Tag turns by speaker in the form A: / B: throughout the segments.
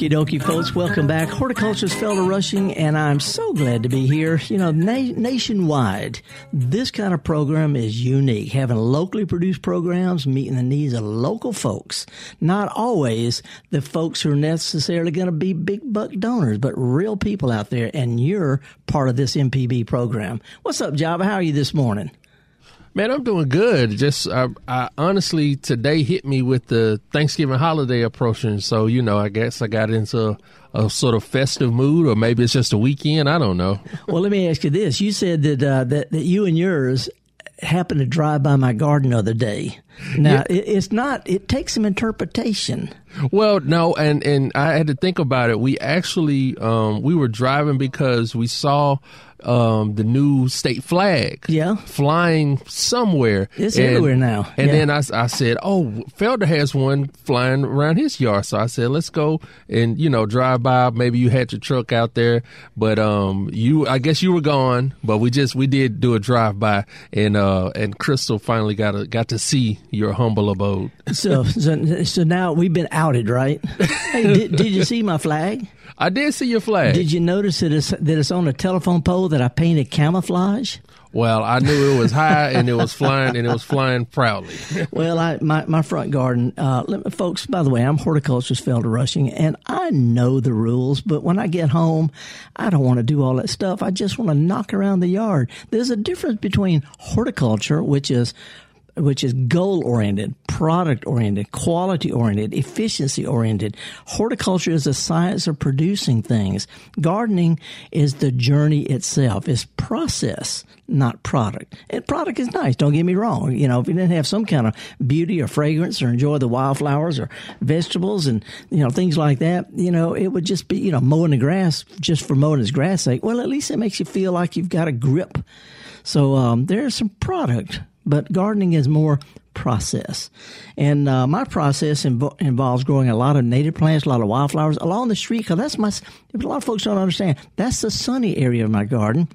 A: Okie dokie, folks. Welcome back. Horticulturist Felder Rushing, and I'm so glad to be here. You know, na- nationwide, this kind of program is unique. Having locally produced programs, meeting the needs of local folks. Not always the folks who are necessarily going to be big buck donors, but real people out there, and you're part of this MPB program. What's up, Java? How are you this morning?
B: Man, I'm doing good. Just I, I, honestly today hit me with the Thanksgiving holiday approaching, so you know I guess I got into a, a sort of festive mood, or maybe it's just a weekend. I don't know.
A: well, let me ask you this: You said that uh, that that you and yours happened to drive by my garden the other day. Now yeah. it, it's not. It takes some interpretation.
B: Well, no, and and I had to think about it. We actually um, we were driving because we saw um, the new state flag.
A: Yeah.
B: Flying somewhere.
A: It's and, everywhere now.
B: And
A: yeah.
B: then I, I said, oh, Felder has one flying around his yard. So I said, let's go and, you know, drive by. Maybe you had your truck out there, but, um, you, I guess you were gone, but we just, we did do a drive by and, uh, and Crystal finally got a, got to see your humble abode.
A: So, so, so now we've been outed, right? hey, did, did you see my flag?
B: I did see your flag.
A: Did you notice that it's, that it's on a telephone pole that I painted camouflage?
B: Well, I knew it was high and it was flying and it was flying proudly.
A: well, I, my, my front garden, uh, me, folks, by the way, I'm horticulturist Felder Rushing and I know the rules, but when I get home, I don't want to do all that stuff. I just want to knock around the yard. There's a difference between horticulture, which is which is goal oriented, product oriented, quality oriented, efficiency oriented. Horticulture is a science of producing things. Gardening is the journey itself. It's process, not product. And product is nice. Don't get me wrong. You know, if you didn't have some kind of beauty or fragrance or enjoy the wildflowers or vegetables and, you know, things like that, you know, it would just be, you know, mowing the grass just for mowing its grass sake. Well, at least it makes you feel like you've got a grip. So, um, there's some product but gardening is more process. And uh, my process inv- involves growing a lot of native plants, a lot of wildflowers along the street. Because that's my. A lot of folks don't understand. That's the sunny area of my garden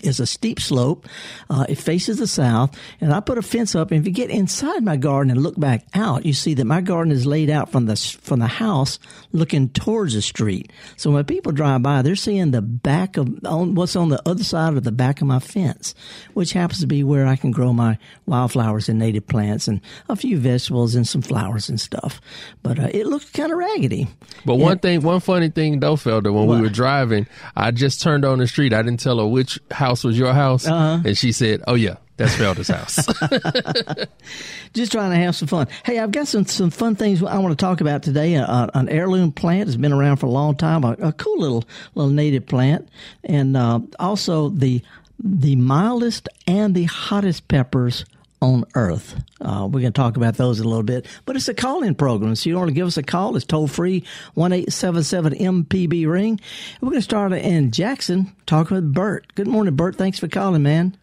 A: is a steep slope. Uh, it faces the south, and I put a fence up. And if you get inside my garden and look back out, you see that my garden is laid out from the from the house, looking towards the street. So when people drive by, they're seeing the back of on what's on the other side of the back of my fence, which happens to be where I can grow my wildflowers and native plants and a few vegetables and some flowers and stuff. But uh, it looks kind of raggedy.
B: But one thing, one funny thing though, Felder, when what? we were driving, I just turned on the street. I didn't tell her which house was your house?
A: Uh-huh.
B: And she said, oh, yeah. That's Felder's house.
A: Just trying to have some fun. Hey, I've got some, some fun things I want to talk about today. Uh, an heirloom plant has been around for a long time. A, a cool little little native plant, and uh, also the the mildest and the hottest peppers on earth. Uh, we're going to talk about those in a little bit, but it's a call in program. So you want to give us a call. It's toll free, 1 877 MPB ring. We're going to start in Jackson talking with Bert. Good morning, Bert. Thanks for calling, man.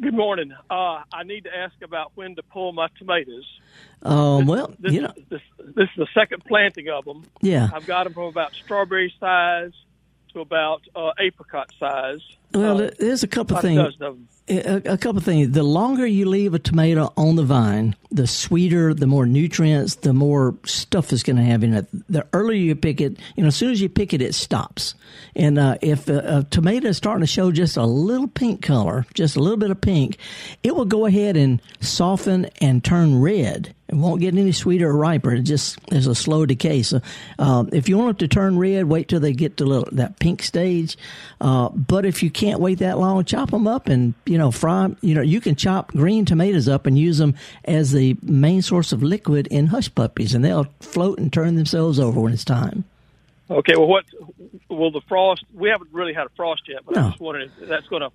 C: Good morning. Uh, I need to ask about when to pull my tomatoes.
A: Um, well,
C: this,
A: you know,
C: this, this is the second planting of them.
A: Yeah,
C: I've got them from about strawberry size to about uh, apricot size.
A: Well,
C: uh,
A: there's a couple of things. A, a couple of things. The longer you leave a tomato on the vine, the sweeter, the more nutrients, the more stuff is going to have in it. The earlier you pick it, you know, as soon as you pick it, it stops. And uh, if a, a, tomato is starting to show just a little pink color, just a little bit of pink, it will go ahead and soften and turn red. It won't get any sweeter or riper. It just is a slow decay. So, uh, if you want it to turn red, wait till they get to little, that pink stage. Uh, but if you can't wait that long, chop them up and you know fry. You know you can chop green tomatoes up and use them as the main source of liquid in hush puppies, and they'll float and turn themselves over when it's time.
C: Okay. Well, what will the frost? We haven't really had a frost yet, but no. I'm just wondering if that's going to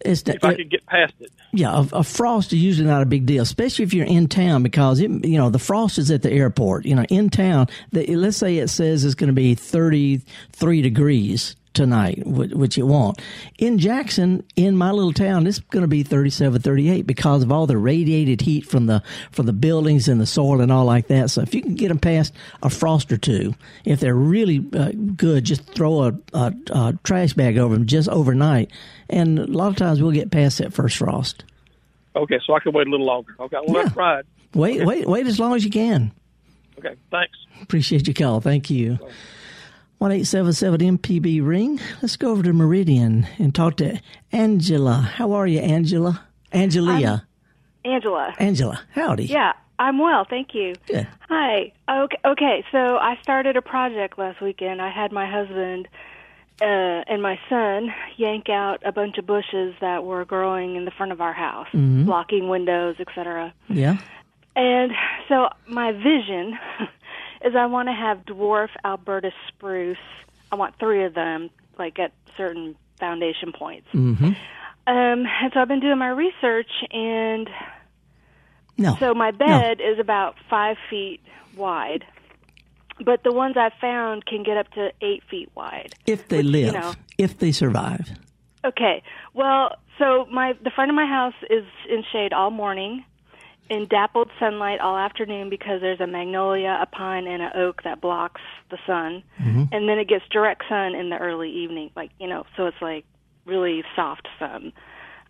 C: it's the, if I could get past it.
A: Yeah, a, a, frost is usually not a big deal, especially if you're in town because it, you know the frost is at the airport. You know, in town, the, let's say it says it's going to be 33 degrees tonight, which it won't. In Jackson, in my little town, it's going to be 37, 38 because of all the radiated heat from the from the buildings and the soil and all like that. So if you can get them past a frost or two, if they're really uh, good, just throw a, a, a trash bag over them just overnight, and a lot of times we'll get past that first frost.
C: Okay, so I can wait a little longer. Okay, well, yeah. that's right.
A: Wait, okay. wait, wait as long as you can.
C: Okay, thanks.
A: Appreciate your call. Thank you. One eight seven seven MPB ring. Let's go over to Meridian and talk to Angela. How are you, Angela? Angelia.
D: I'm Angela.
A: Angela. Howdy.
D: Yeah, I'm well, thank you.
A: Good.
D: Hi. Okay, okay, so I started a project last weekend. I had my husband uh, and my son yank out a bunch of bushes that were growing in the front of our house, mm-hmm. blocking windows, etc.
A: Yeah.
D: And so my vision is I want to have dwarf Alberta spruce. I want three of them, like at certain foundation points.
A: Mm-hmm. Um,
D: and so I've been doing my research, and
A: no.
D: so my bed no. is about five feet wide but the ones I've found can get up to eight feet wide.
A: If they which, live, you know, if they survive.
D: Okay. Well, so my the front of my house is in shade all morning, in dappled sunlight all afternoon because there's a magnolia, a pine, and an oak that blocks the sun,
A: mm-hmm.
D: and then it gets direct sun in the early evening. Like you know, so it's like really soft sun.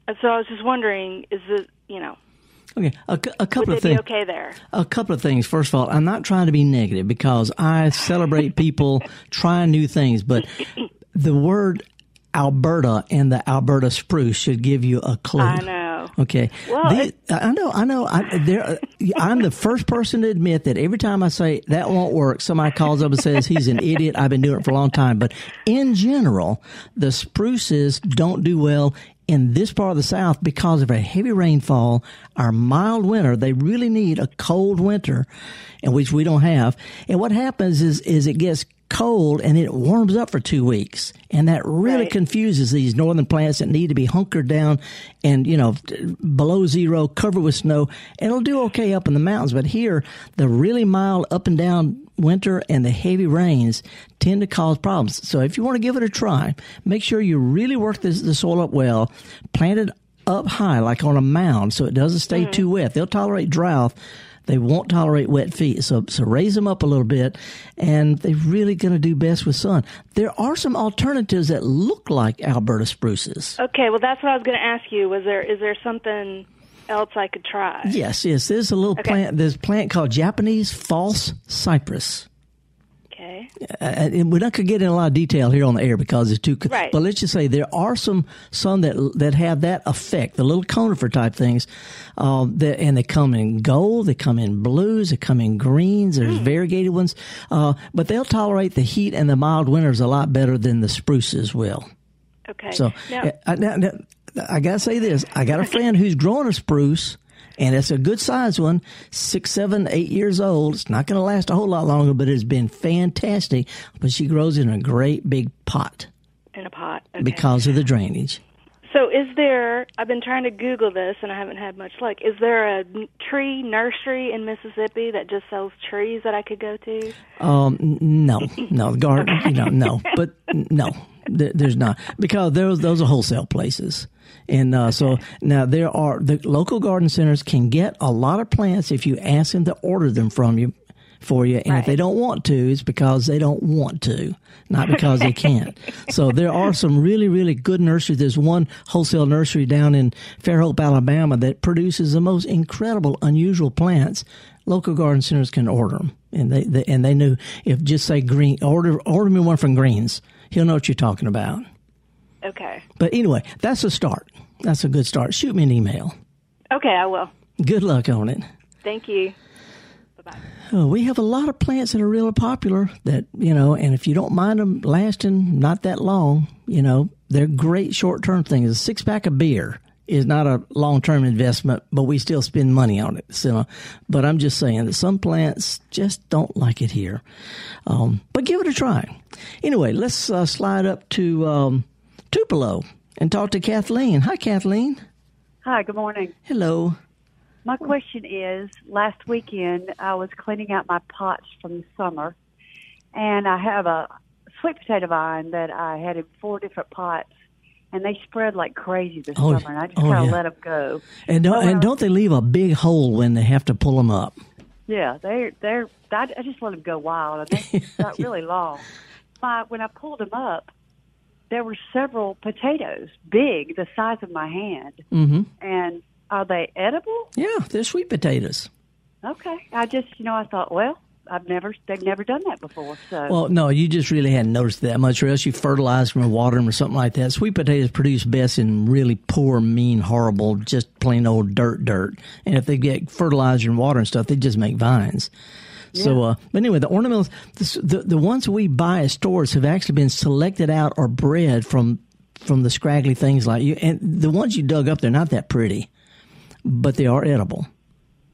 D: And so I was just wondering, is it you know
A: Okay, a, a couple
D: Would
A: of things.
D: okay there?
A: A couple of things. First of all, I'm not trying to be negative because I celebrate people trying new things, but the word Alberta and the Alberta spruce should give you a clue. I
D: know.
A: Okay.
D: Well,
A: the, I know. I know. I, there, uh, I'm the first person to admit that every time I say that won't work, somebody calls up and says he's an idiot. I've been doing it for a long time. But in general, the spruces don't do well in this part of the South because of a heavy rainfall, our mild winter. They really need a cold winter, in which we don't have. And what happens is, is it gets cold and it warms up for two weeks. And that really right. confuses these northern plants that need to be hunkered down and, you know, below zero, covered with snow. And it'll do okay up in the mountains. But here, the really mild up and down winter and the heavy rains tend to cause problems. So if you want to give it a try, make sure you really work this, the soil up well, plant it up high, like on a mound, so it doesn't stay mm-hmm. too wet. They'll tolerate drought they won't tolerate wet feet. So, so raise them up a little bit and they're really going to do best with sun. There are some alternatives that look like Alberta spruces.
D: Okay. Well, that's what I was going to ask you. Was there, is there something else I could try?
A: Yes, yes. There's a little okay. plant, there's a plant called Japanese false cypress.
D: Okay.
A: Uh, we're not going to get in a lot of detail here on the air because it's too.
D: Right.
A: But let's just say there are some some that that have that effect, the little conifer type things, uh, that, and they come in gold, they come in blues, they come in greens. There's mm. variegated ones, uh, but they'll tolerate the heat and the mild winters a lot better than the spruces will.
D: Okay.
A: So now, uh, now, now I gotta say this: I got a friend who's growing a spruce and it's a good sized one, six, seven, eight years old. It's not going to last a whole lot longer, but it's been fantastic. But she grows in a great big pot.
D: In a pot, okay.
A: because of the drainage.
D: So, is there? I've been trying to Google this, and I haven't had much luck. Is there a tree nursery in Mississippi that just sells trees that I could go to?
A: Um, no, no, garden, you know, no, but no, there's not because those those are wholesale places. And uh, so now there are the local garden centers can get a lot of plants if you ask them to order them from you for you. And right. if they don't want to, it's because they don't want to, not because they can't. So there are some really, really good nurseries. There's one wholesale nursery down in Fairhope, Alabama that produces the most incredible, unusual plants. Local garden centers can order them. And they, they and they knew if just say green, order, order me one from Greens. He'll know what you're talking about.
D: Okay.
A: But anyway, that's a start. That's a good start. Shoot me an email.
D: Okay, I will.
A: Good luck on it.
D: Thank you. Bye-bye.
A: Oh, we have a lot of plants that are really popular that, you know, and if you don't mind them lasting not that long, you know, they're great short term things. A six pack of beer is not a long term investment, but we still spend money on it. So, but I'm just saying that some plants just don't like it here. Um, but give it a try. Anyway, let's uh, slide up to um, Tupelo and talk to Kathleen. Hi, Kathleen.
E: Hi, good morning.
A: Hello.
E: My question is last weekend I was cleaning out my pots from the summer, and I have a sweet potato vine that I had in four different pots, and they spread like crazy this
A: oh,
E: summer, and I just oh, kind of yeah. let them go.
A: And don't, and don't they leave a big hole when they have to pull them up?
E: Yeah, they they're. I, I just let them go wild, and they got really long. My, when I pulled them up, there were several potatoes, big, the size of my hand.
A: Mm-hmm.
E: And are they edible?
A: Yeah, they're sweet potatoes.
E: Okay. I just, you know, I thought, well, I've never they've never done that before. So
A: well, no, you just really hadn't noticed that much, or else you fertilize them or water them or something like that. Sweet potatoes produce best in really poor, mean, horrible, just plain old dirt, dirt. And if they get fertilizer and water and stuff, they just make vines. Yeah. So, uh, but anyway, the ornamentals, the, the the ones we buy at stores have actually been selected out or bred from from the scraggly things like you, and the ones you dug up, they're not that pretty, but they are edible.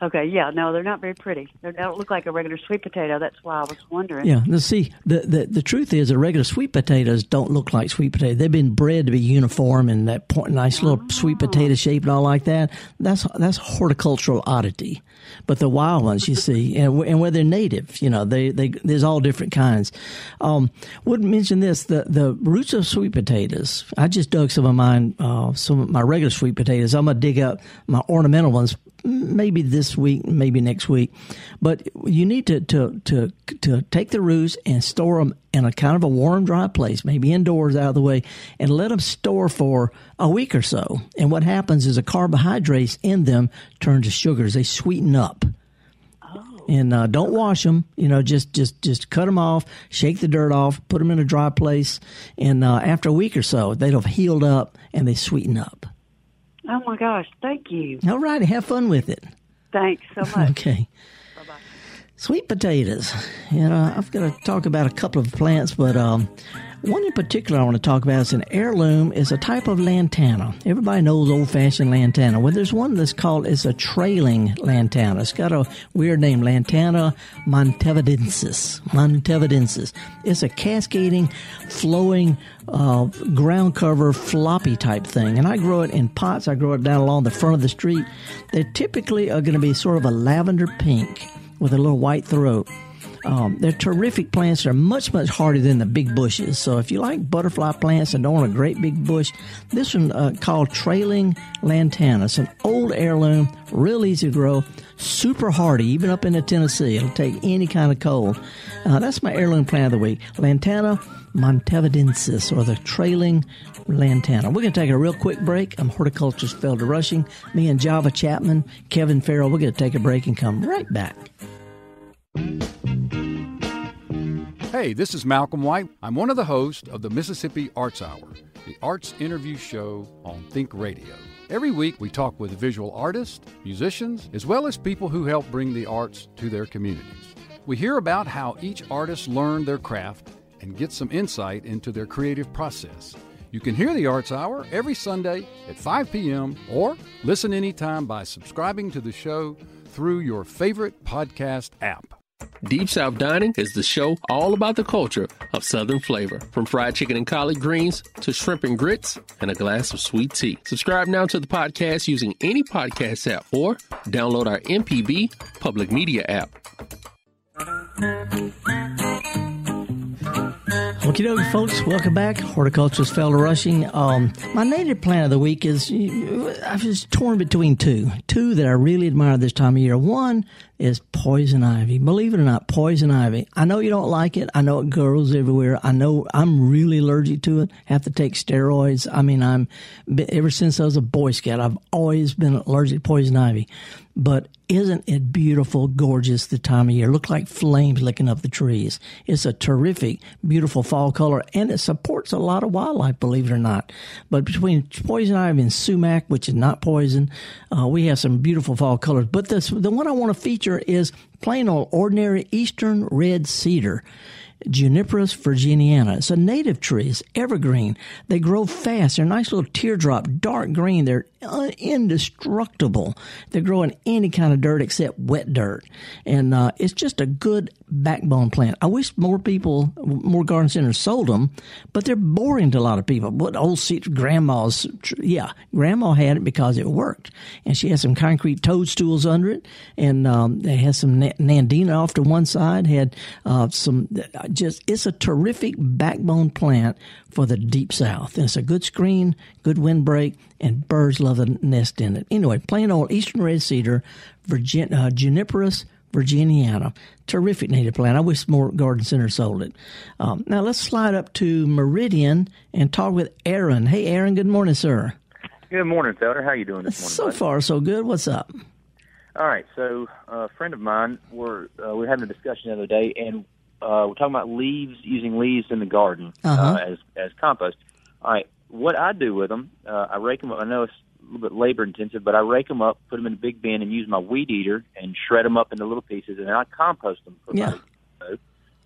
E: Okay, yeah, no, they're not very pretty. They don't look like a regular sweet potato. That's why I was wondering.
A: Yeah, now see, the, the the truth is, the regular sweet potatoes don't look like sweet potatoes. They've been bred to be uniform and that point, nice little oh. sweet potato shape and all like that. That's that's horticultural oddity. But the wild ones, you see, and, and where they're native, you know, they, they there's all different kinds. Um, wouldn't mention this: the the roots of sweet potatoes. I just dug some of mine, uh, some of my regular sweet potatoes. I'm gonna dig up my ornamental ones maybe this week, maybe next week. But you need to, to, to, to take the roots and store them in a kind of a warm, dry place, maybe indoors out of the way, and let them store for a week or so. And what happens is the carbohydrates in them turn to sugars. They sweeten up. Oh. And uh, don't wash them. You know, just just just cut them off, shake the dirt off, put them in a dry place, and uh, after a week or so, they'll have healed up and they sweeten up.
E: Oh my gosh, thank you.
A: All right, have fun with it.
E: Thanks so much.
A: okay. Bye-bye. Sweet potatoes. You know, I've got to talk about a couple of plants, but um, one in particular I want to talk about is an heirloom. is a type of lantana. Everybody knows old-fashioned lantana. Well, there's one that's called it's a trailing lantana. It's got a weird name, Lantana montevidensis. Montevidensis. It's a cascading, flowing uh, ground cover floppy type thing. And I grow it in pots. I grow it down along the front of the street. They typically are going to be sort of a lavender pink with a little white throat. Um, they're terrific plants. They're much, much harder than the big bushes. So if you like butterfly plants and don't want a great big bush, this one uh, called trailing lantana. It's an old heirloom, real easy to grow, super hardy, even up into Tennessee. It'll take any kind of cold. Uh, that's my heirloom plant of the week. Lantana montevidensis, or the trailing lantana. We're going to take a real quick break. I'm horticulturist Felder Rushing. Me and Java Chapman, Kevin Farrell, we're going to take a break and come right back.
F: Hey, this is Malcolm White. I'm one of the hosts of the Mississippi Arts Hour, the arts interview show on Think Radio. Every week, we talk with visual artists, musicians, as well as people who help bring the arts to their communities. We hear about how each artist learned their craft and get some insight into their creative process. You can hear the Arts Hour every Sunday at 5 p.m. or listen anytime by subscribing to the show through your favorite podcast app.
B: Deep South Dining is the show all about the culture of Southern flavor, from fried chicken and collard greens to shrimp and grits and a glass of sweet tea. Subscribe now to the podcast using any podcast app or download our MPB public media app.
A: Okie dokie, folks. Welcome back. Horticulturist Felder Rushing. Um, my native plant of the week is I was torn between two. Two that I really admire this time of year. One is poison ivy. Believe it or not, poison ivy. I know you don't like it. I know it grows everywhere. I know I'm really allergic to it. Have to take steroids. I mean, I'm ever since I was a Boy Scout, I've always been allergic to poison ivy. But isn't it beautiful, gorgeous the time of year? Look like flames licking up the trees. It's a terrific, beautiful fall color, and it supports a lot of wildlife, believe it or not. But between poison ivy and sumac, which is not poison, uh, we have some beautiful fall colors. But this, the one I want to feature is plain old ordinary eastern red cedar. Juniperus virginiana. It's a native tree. It's evergreen. They grow fast. They're a nice little teardrop, dark green. They're uh, indestructible. They grow in any kind of dirt except wet dirt. And uh, it's just a good backbone plant. I wish more people, more garden centers sold them, but they're boring to a lot of people. But old seat, grandma's, yeah, grandma had it because it worked. And she had some concrete toadstools under it. And um, they had some nandina off to one side, had uh, some just it's a terrific backbone plant for the deep south. And it's a good screen, good windbreak, and birds love to nest in it. Anyway, plain old eastern red cedar, Virgin, uh, Juniperus virginiana. Terrific native plant. I wish more garden centers sold it. Um, now let's slide up to Meridian and talk with Aaron. Hey, Aaron. Good morning, sir.
G: Good morning, Felder. How you doing this morning?
A: So
G: buddy?
A: far, so good. What's up?
G: All right. So, uh, a friend of mine, we're uh, we were having a discussion the other day, and uh, we're talking about leaves, using leaves in the garden
A: Uh-huh.
G: uh, as as compost. All right. What I do with them, uh, I rake them up. I know it's a little bit labor intensive, but I rake them up, put them in a big bin, and use my weed eater and shred them up into little pieces, and then I compost them for
A: Yeah.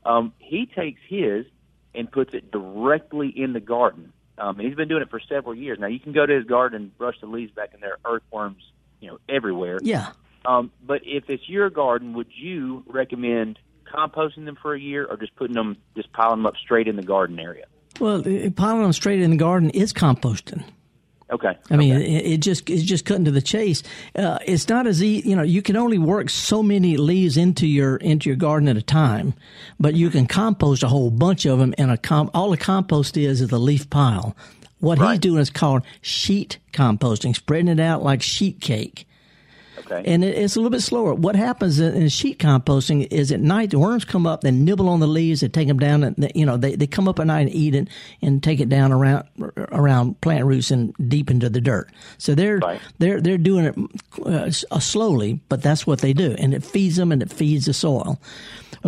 G: Um, he takes his and puts it directly in the garden. Um, and he's been doing it for several years now. You can go to his garden and brush the leaves back in there, earthworms, you know, everywhere.
A: Yeah.
G: Um, but if it's your garden, would you recommend composting them for a year, or just putting them, just piling them up straight in the garden area?
A: Well, piling them straight in the garden is composting.
G: Okay.
A: I mean,
G: okay.
A: it, it just it's just cutting to the chase. Uh, it's not as easy. You know, you can only work so many leaves into your into your garden at a time, but you can compost a whole bunch of them in a comp. All the compost is is a leaf pile. What he's doing is called sheet composting, spreading it out like sheet cake.
G: Okay.
A: And it, it's a little bit slower. What happens in, in sheet composting is at night the worms come up, they nibble on the leaves, they take them down, and they, you know they, they come up at night and eat it and take it down around around plant roots and deep into the dirt. So they're
G: Right.
A: they're they're doing it uh, uh, slowly, but that's what they do, and it feeds them and it feeds the soil.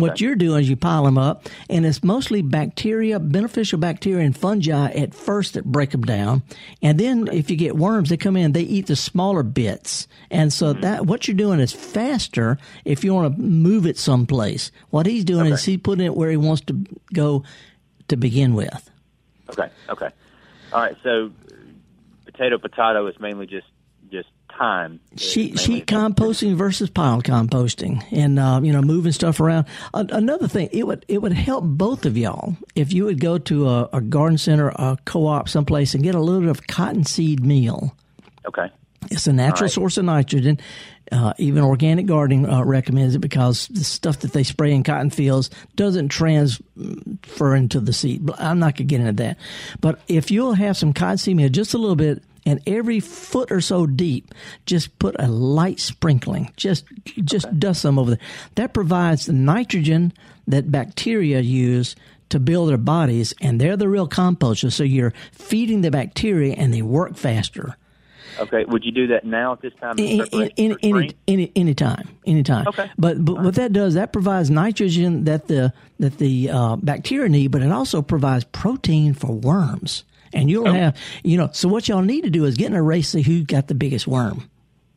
A: What you're doing is you pile them up, and it's mostly bacteria, beneficial bacteria and fungi at first that break them down, and then if you get worms, they come in, they eat the smaller bits, and so mm-hmm. that what you're doing is faster if you want to move it someplace. What he's doing is
G: Okay.
A: he's putting it where he wants to go to begin with.
G: Okay. Okay. All right. So, potato potato is mainly just time.
A: Sheet sheet composting versus pile composting, and uh, you know moving stuff around. A- another thing, it would it would help both of y'all if you would go to a, a garden center, a co-op, someplace, and get a little bit of cottonseed meal.
G: Okay.
A: It's a natural
G: right.
A: source of nitrogen. Uh, even organic gardening uh, recommends it because the stuff that they spray in cotton fields doesn't transfer into the seed. But I'm not going to get into that. But if you'll have some cottonseed meal, just a little bit, and every foot or so deep, just put a light sprinkling. Just just dust some over there. That provides the nitrogen that bacteria use to build their bodies, and they're the real composters. So you're feeding the bacteria, and they work faster.
G: Okay. Would you do that now at this time?
A: Any,
G: in preparation
A: any,
G: for
A: any,
G: spring?
A: any, anytime.
G: Okay.
A: But but what that does, that provides nitrogen that the that the uh, bacteria need, but it also provides protein for worms. And you'll have, you know. So what y'all need to do is get in a race to who got the biggest worm.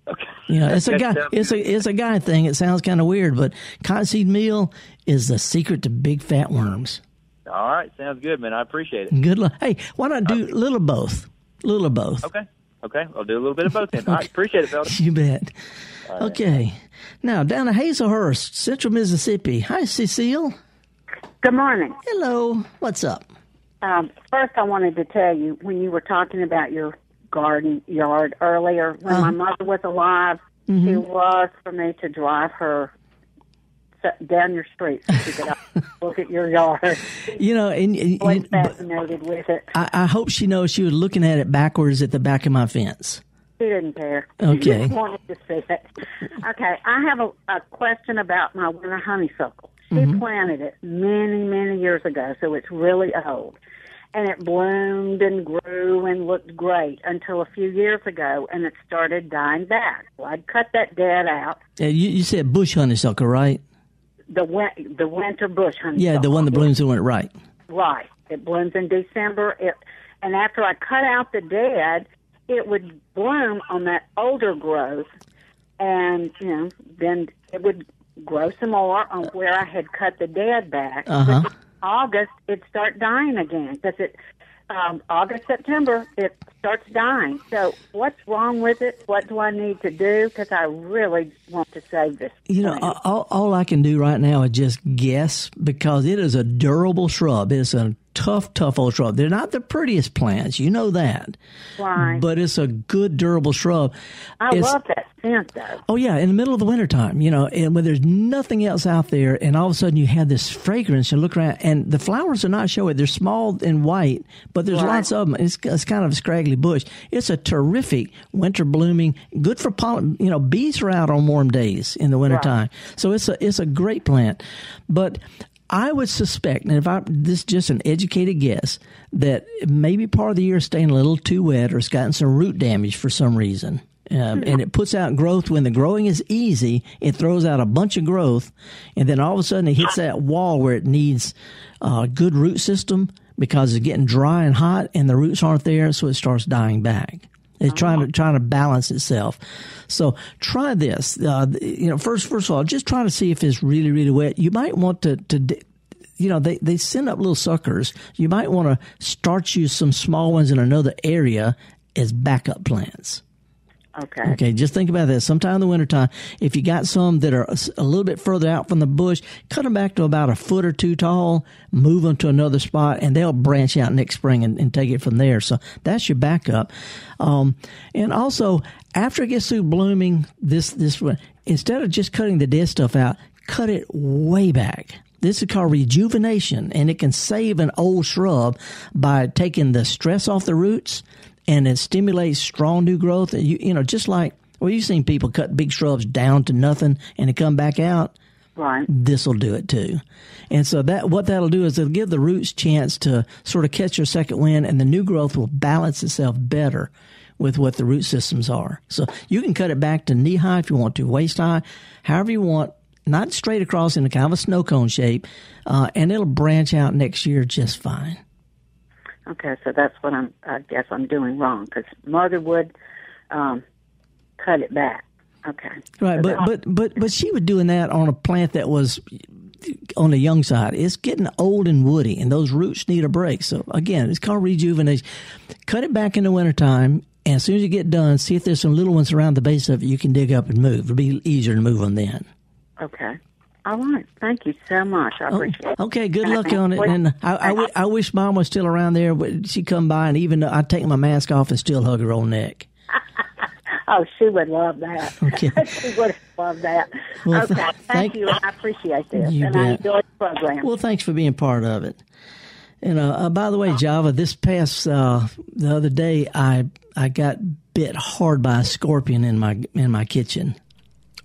G: Okay.
A: You know, it's a guy. It's a it's a guy thing. It sounds kind of weird, but cottonseed meal is the secret to big fat worms.
G: All right. Sounds good, man. I appreciate it.
A: Good luck. Hey, why not do a little of both? Little of both.
G: Okay. Okay. I'll do a little bit of both then. All right. Appreciate it, fellas.
A: You bet. Okay. Now down to Hazlehurst, Central Mississippi. Hi, Cecile.
H: Good morning.
A: Hello. What's up?
H: Um, first, I wanted to tell you when you were talking about your garden yard earlier, when
A: Uh-huh.
H: my mother was alive,
A: Mm-hmm.
H: she was for me to drive her s- down your street so she could look at your yard.
A: You know, and, and-
H: I
A: and-
H: fascinated with it.
A: I, I hope she knows she was looking at it backwards at the back of my fence.
H: She didn't care.
A: Okay.
H: She wanted to see it. Okay, I have a, a question about my winter honeysuckle. She
A: Mm-hmm.
H: planted it many, many years ago, so it's really old. And it bloomed and grew and looked great until a few years ago, and it started dying back. Well, I'd cut that dead out.
A: Uh, you, you said bush honeysuckle, right?
H: The win- the winter bush honeysuckle.
A: Yeah, the one that blooms in winter, right?
H: Right. It blooms in December. It, and after I cut out the dead, it would bloom on that older growth, and you know, then it would grow some more on where I had cut the dead back.
A: Uh-huh.
H: August, it'd start dying again because it um, August September it starts dying. So what's wrong with it? What do I need to do? Because I really want to save this.
A: You know, all, all I can do right now is just guess because it is a durable shrub. It's a tough, tough old shrub. They're not the prettiest plants, you know that.
H: Right.
A: But it's a good, durable shrub.
H: I
A: it's,
H: love that scent, though.
A: Oh yeah, in the middle of the wintertime, you know, and when there's nothing else out there, and all of a sudden you have this fragrance, and look around, and the flowers are not showing. They're small and white, but there's right. lots of them. It's, it's kind of a scraggly bush. It's a terrific winter blooming, good for pollen. You know, bees are out on warm days in the wintertime, right. so it's a it's a great plant. But I would suspect, and if I this is just an educated guess, that maybe part of the year is staying a little too wet or it's gotten some root damage for some reason. Um, and it puts out growth when the growing is easy. It throws out a bunch of growth, and then all of a sudden it hits that wall where it needs a good root system because it's getting dry and hot, and the roots aren't there, so it starts dying back. It's trying to uh-huh. trying to balance itself. So try this. Uh, you know, first first of all, just try to see if it's really really wet. You might want to to you know, they, they send up little suckers. You might want to start you some small ones in another area as backup plants.
H: Okay.
A: Okay. Just think about this. Sometime in the wintertime, if you got some that are a little bit further out from the bush, cut them back to about a foot or two tall, move them to another spot, and they'll branch out next spring and, and take it from there. So that's your backup. Um, and also, after it gets through blooming, this, this, instead of just cutting the dead stuff out, cut it way back. This is called rejuvenation, and it can save an old shrub by taking the stress off the roots, and it stimulates strong new growth. You, you know, just like well, you've seen people cut big shrubs down to nothing and they come back out.
H: Right.
A: This will do it too. And so that what that'll do is it'll give the roots chance to sort of catch your second wind, and the new growth will balance itself better with what the root systems are. So you can cut it back to knee high if you want to, waist high, however you want not straight across in a kind of a snow cone shape, uh, and it'll branch out next year just fine.
H: Okay, so that's what I'm. I guess I'm doing wrong because mother would um, cut it back. Okay.
A: Right, so but but but but she was doing that on a plant that was on the young side. It's getting old and woody, and those roots need a break. So again, it's called rejuvenation. Cut it back in the wintertime, and as soon as you get done, see if there's some little ones around the base of it you can dig up and move. It'll be easier to move them then.
H: Okay. All right. Thank you so much. I oh, appreciate oh,
A: it. Okay. Good luck on it. And I, I, w- I wish mom was still around there. She'd come by and even though I'd take my mask off and still hug her old neck.
H: oh, she would love that.
A: Okay.
H: she would love that. Well, okay. Th- thank, you. I appreciate this. and bet. I enjoy the program.
A: Well, thanks for being part of it. And uh, uh, by the way, Java, this past uh, the other day, I I got bit hard by a scorpion in my in my kitchen.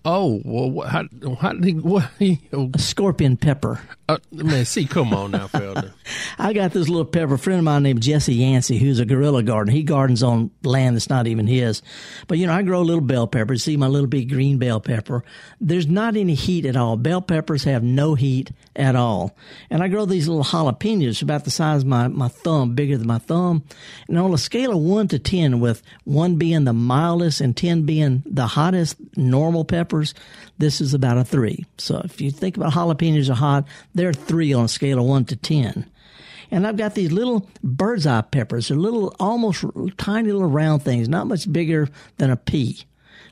B: Oh well, how how did he? What, he, oh.
A: a scorpion pepper.
B: Uh, man, see, come on now, Felder.
A: I got this little pepper. Friend of mine named Jesse Yancey, who's a guerrilla gardener. He gardens on land that's not even his. But you know, I grow little bell pepper. See my little big green bell pepper. There's not any heat at all. Bell peppers have no heat at all. And I grow these little jalapenos about the size of my, my thumb, bigger than my thumb. And on a scale of one to ten, with one being the mildest and ten being the hottest normal peppers, this is about a three. So if you think about jalapenos are hot, they're three on a scale of one to ten. And I've got these little bird's eye peppers. They're little, almost tiny little round things, not much bigger than a pea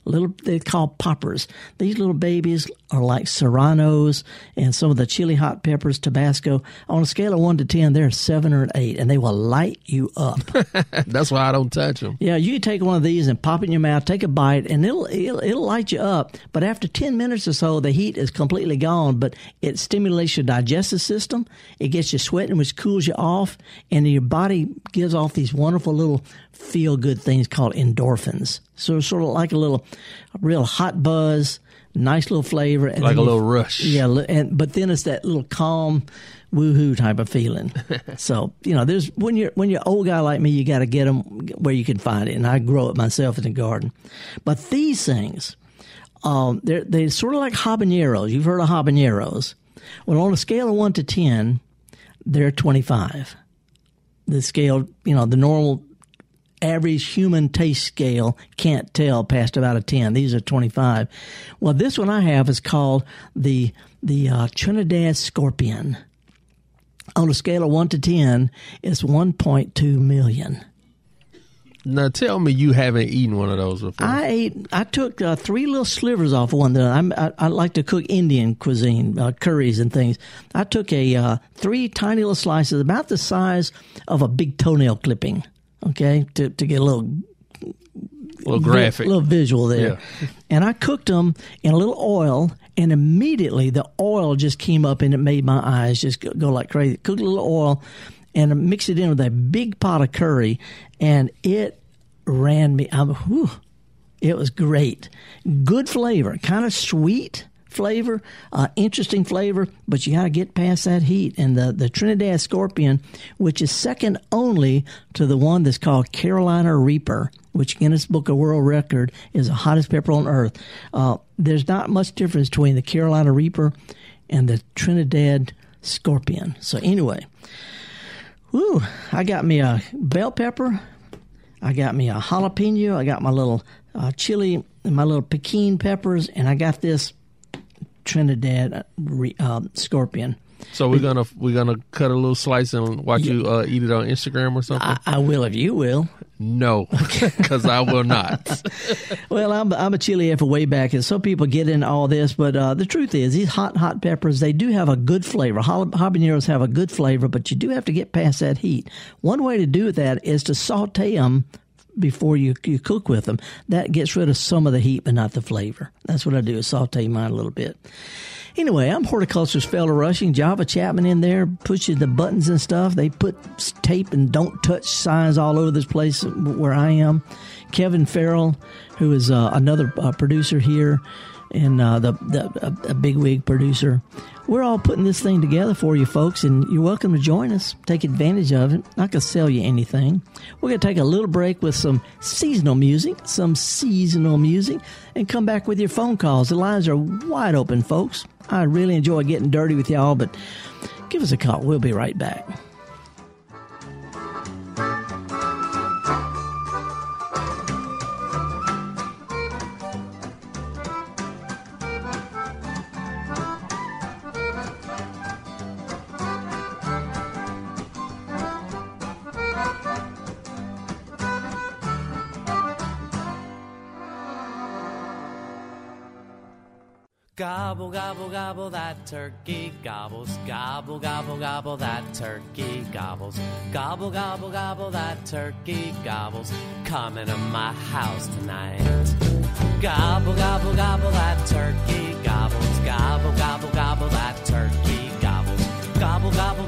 A: Little, they're called poppers. These little babies are like serranos and some of the chili hot peppers, Tabasco. On a scale of one to ten, they're seven or an eight, and they will light you up.
B: That's why I don't touch them.
A: Yeah, you can take one of these and pop it in your mouth, take a bite, and it'll, it'll it'll light you up. But after ten minutes or so, the heat is completely gone. But it stimulates your digestive system. It gets you sweating, which cools you off, and your body gives off these wonderful little feel good things called endorphins. So sort of like a little, a real hot buzz, nice little flavor,
B: and like a little rush.
A: Yeah, and but then it's that little calm, woohoo type of feeling. so you know, there's when you're when you're an old guy like me, you got to get them where you can find it, and I grow it myself in the garden. But these things, um, they're they sort of like habaneros. You've heard of habaneros. Well, on a scale of one to ten, they're twenty five. The scale, you know, the normal average human taste scale can't tell past about a 10. These are 25. Well, this one I have is called the, the uh, Trinidad Scorpion. On a scale of 1 to 10, it's 1.2 million.
B: now tell me you haven't eaten one of those before.
A: I ate. I took uh, three little slivers off one. That I, I like to cook Indian cuisine, uh, curries and things. I took a uh, three tiny little slices, about the size of a big toenail clipping. Okay, to to get a little
B: little graphic,
A: vi- little visual there. Yeah. And I cooked them in a little oil, and immediately the oil just came up and it made my eyes just go, go like crazy. Cooked a little oil and mix it in with a big pot of curry, and it ran me. I'm, whew, it was great, good flavor, kind of sweet flavor, uh, interesting flavor, but you got to get past that heat. And the, the Trinidad Scorpion, which is second only to the one that's called Carolina Reaper, which Guinness Book of World Record is the hottest pepper on earth. Uh, there's not much difference between the Carolina Reaper and the Trinidad Scorpion. So anyway, whoo, I got me a bell pepper. I got me a jalapeno. I got my little uh, chili and my little pequin peppers, and I got this Trinidad uh, uh, scorpion.
B: So we're gonna we're gonna cut a little slice and watch yeah. you uh, eat it on Instagram or something. I,
A: I will if you will.
B: No, because I will not.
A: well, I'm I'm a chili for way back, and some people get in all this, but uh, the truth is, these hot hot peppers they do have a good flavor. Habaneros have a good flavor, but you do have to get past that heat. One way to do that is to saute them before you, you cook with them. That gets rid of some of the heat, but not the flavor. That's what I do is saute mine a little bit. Anyway, I'm horticulturist Felder Rushing. Java Chapman in there pushing the buttons and stuff. They put tape and don't touch signs all over this place where I am. Kevin Farrell, who is uh, another uh, producer here and uh, the, the a, a big wig producer. We're all putting this thing together for you folks, and you're welcome to join us. Take advantage of it. Not gonna sell you anything. We're gonna take a little break with some seasonal music, some seasonal music, and come back with your phone calls. The lines are wide open, folks. I really enjoy getting dirty with y'all, but give us a call. We'll be right back.
I: Gobble, gobble, gobble, that turkey gobbles. Gobble, gobble, gobble, that turkey gobbles. Gobble, gobble, gobble, that turkey gobbles. Coming to my house tonight. Gobble, gobble, gobble, that turkey gobbles. Gobble, gobble, gobble, that turkey gobbles. Gobble, gobble,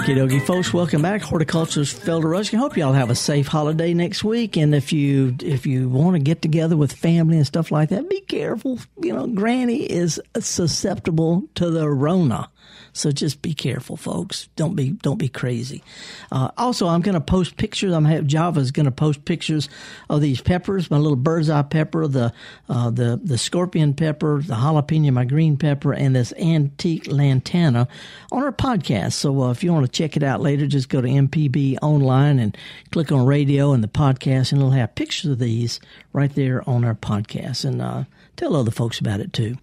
A: Okie dokie, folks. Welcome back. Horticulturist Felder Rushing. Hope y'all have a safe holiday next week. And if you if you want to get together with family and stuff like that, be careful. You know, Granny is susceptible to the Rona. So just be careful, folks. Don't be don't be crazy. Uh, also, I'm going to post pictures. I'm have Java is going to post pictures of these peppers. My little bird's eye pepper, the uh, the the scorpion pepper, the jalapeno, my green pepper, and this antique lantana on our podcast. So uh, if you want to check it out later, just go to MPB online and click on radio and the podcast, and it'll have pictures of these right there on our podcast. And uh, tell other folks about it too.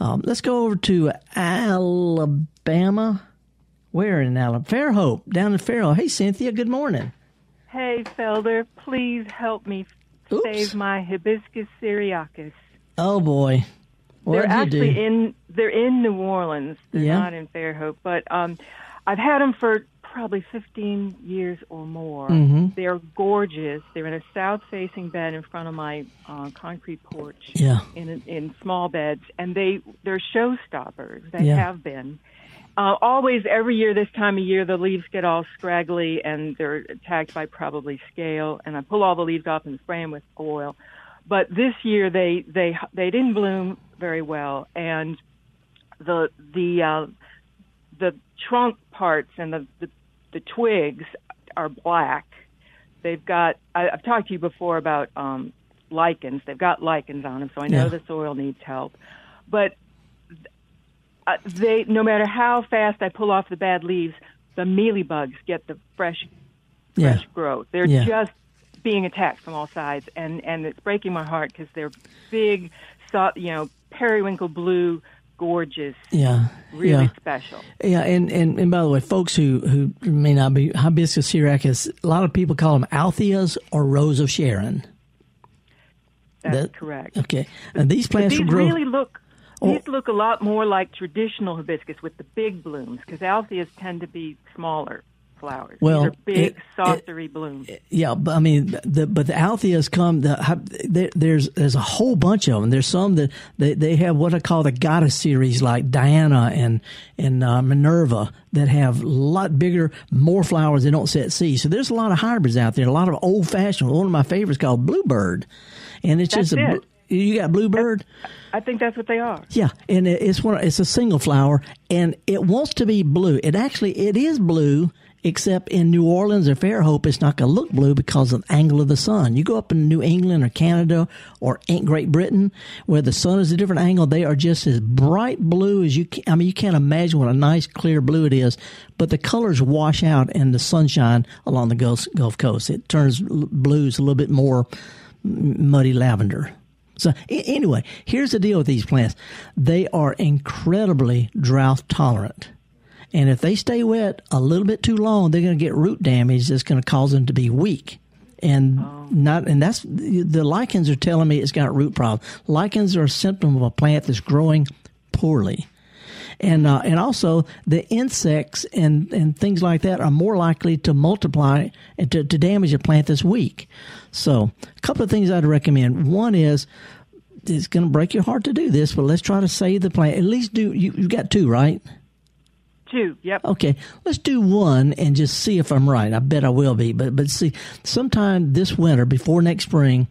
A: Um, let's go over to Alabama. Where in Alabama? Fairhope, down in Fairhope. Hey, Cynthia, good morning.
J: Hey, Felder, please help me Oops. save my hibiscus syriacus.
A: Oh, boy.
J: What they're actually do? in they're in New Orleans. They're yeah. not in Fairhope, but um, I've had them for probably 15 years or more.
A: Mm-hmm.
J: They're gorgeous. They're in a south-facing bed in front of my uh, concrete porch.
A: Yeah.
J: In in small beds, and they they're showstoppers. They
A: yeah.
J: have been. Uh, always, every year this time of year, the leaves get all scraggly and they're attacked by probably scale. And I pull all the leaves off and spray them with oil. But this year, they they they didn't bloom very well, and the the uh, the trunk parts and the, the the twigs are black. They've got. I, I've talked to you before about um, lichens. They've got lichens on them, so I know yeah. the soil needs help. But uh, they, no matter how fast I pull off the bad leaves, the mealybugs get the fresh, fresh
A: yeah.
J: growth. They're
A: yeah.
J: just being attacked from all sides, and and it's breaking my heart because they're big, soft, you know, periwinkle blue gorgeous.
A: Yeah.
J: Really
A: yeah.
J: special.
A: Yeah, and, and, and by the way, folks who, who may not be hibiscus syriacus, a lot of people call them Altheas or Rose of Sharon.
J: That's that, correct.
A: Okay. And these plants
J: these
A: grow.
J: really look oh. these look a lot more like traditional hibiscus with the big blooms because Altheas tend to be smaller flowers.
A: Well,
J: These are big,
A: it,
J: saucery
A: it,
J: blooms.
A: Yeah, but I mean, the, but the Altheas come. The, there, there's there's a whole bunch of them. There's some that they, they have what I call the goddess series, like Diana and and uh, Minerva, that have a lot bigger, more flowers. They don't set seeds. So there's a lot of hybrids out there. A lot of old fashioned. One of my favorites called Bluebird, and it's
J: That's
A: just a.
J: It.
A: You got bluebird.
J: I think that's what they are.
A: Yeah, and it's one. It's a single flower, and it wants to be blue. It actually it is blue, except in New Orleans or Fairhope, it's not going to look blue because of the angle of the sun. You go up in New England or Canada or Great Britain, where the sun is a different angle, they are just as bright blue as you. Can, I mean, you can't imagine what a nice clear blue it is, but the colors wash out in the sunshine along the Gulf, Coast. It turns blues a little bit more muddy lavender. So anyway, here's the deal with these plants. They are incredibly drought tolerant. And if they stay wet a little bit too long, they're going to get root damage that's going to cause them to be weak. And oh. not, and that's the lichens are telling me it's got root problems. Lichens are a symptom of a plant that's growing poorly. And, uh, and also the insects and, and things like that are more likely to multiply and to, to damage a plant that's weak. So a couple of things I'd recommend. One is, it's going to break your heart to do this, but let's try to save the plant. At least do you, you got two, right?
J: Two. Yep.
A: Okay, let's do one and just see if I'm right. I bet I will be. But but see, sometime this winter before next spring,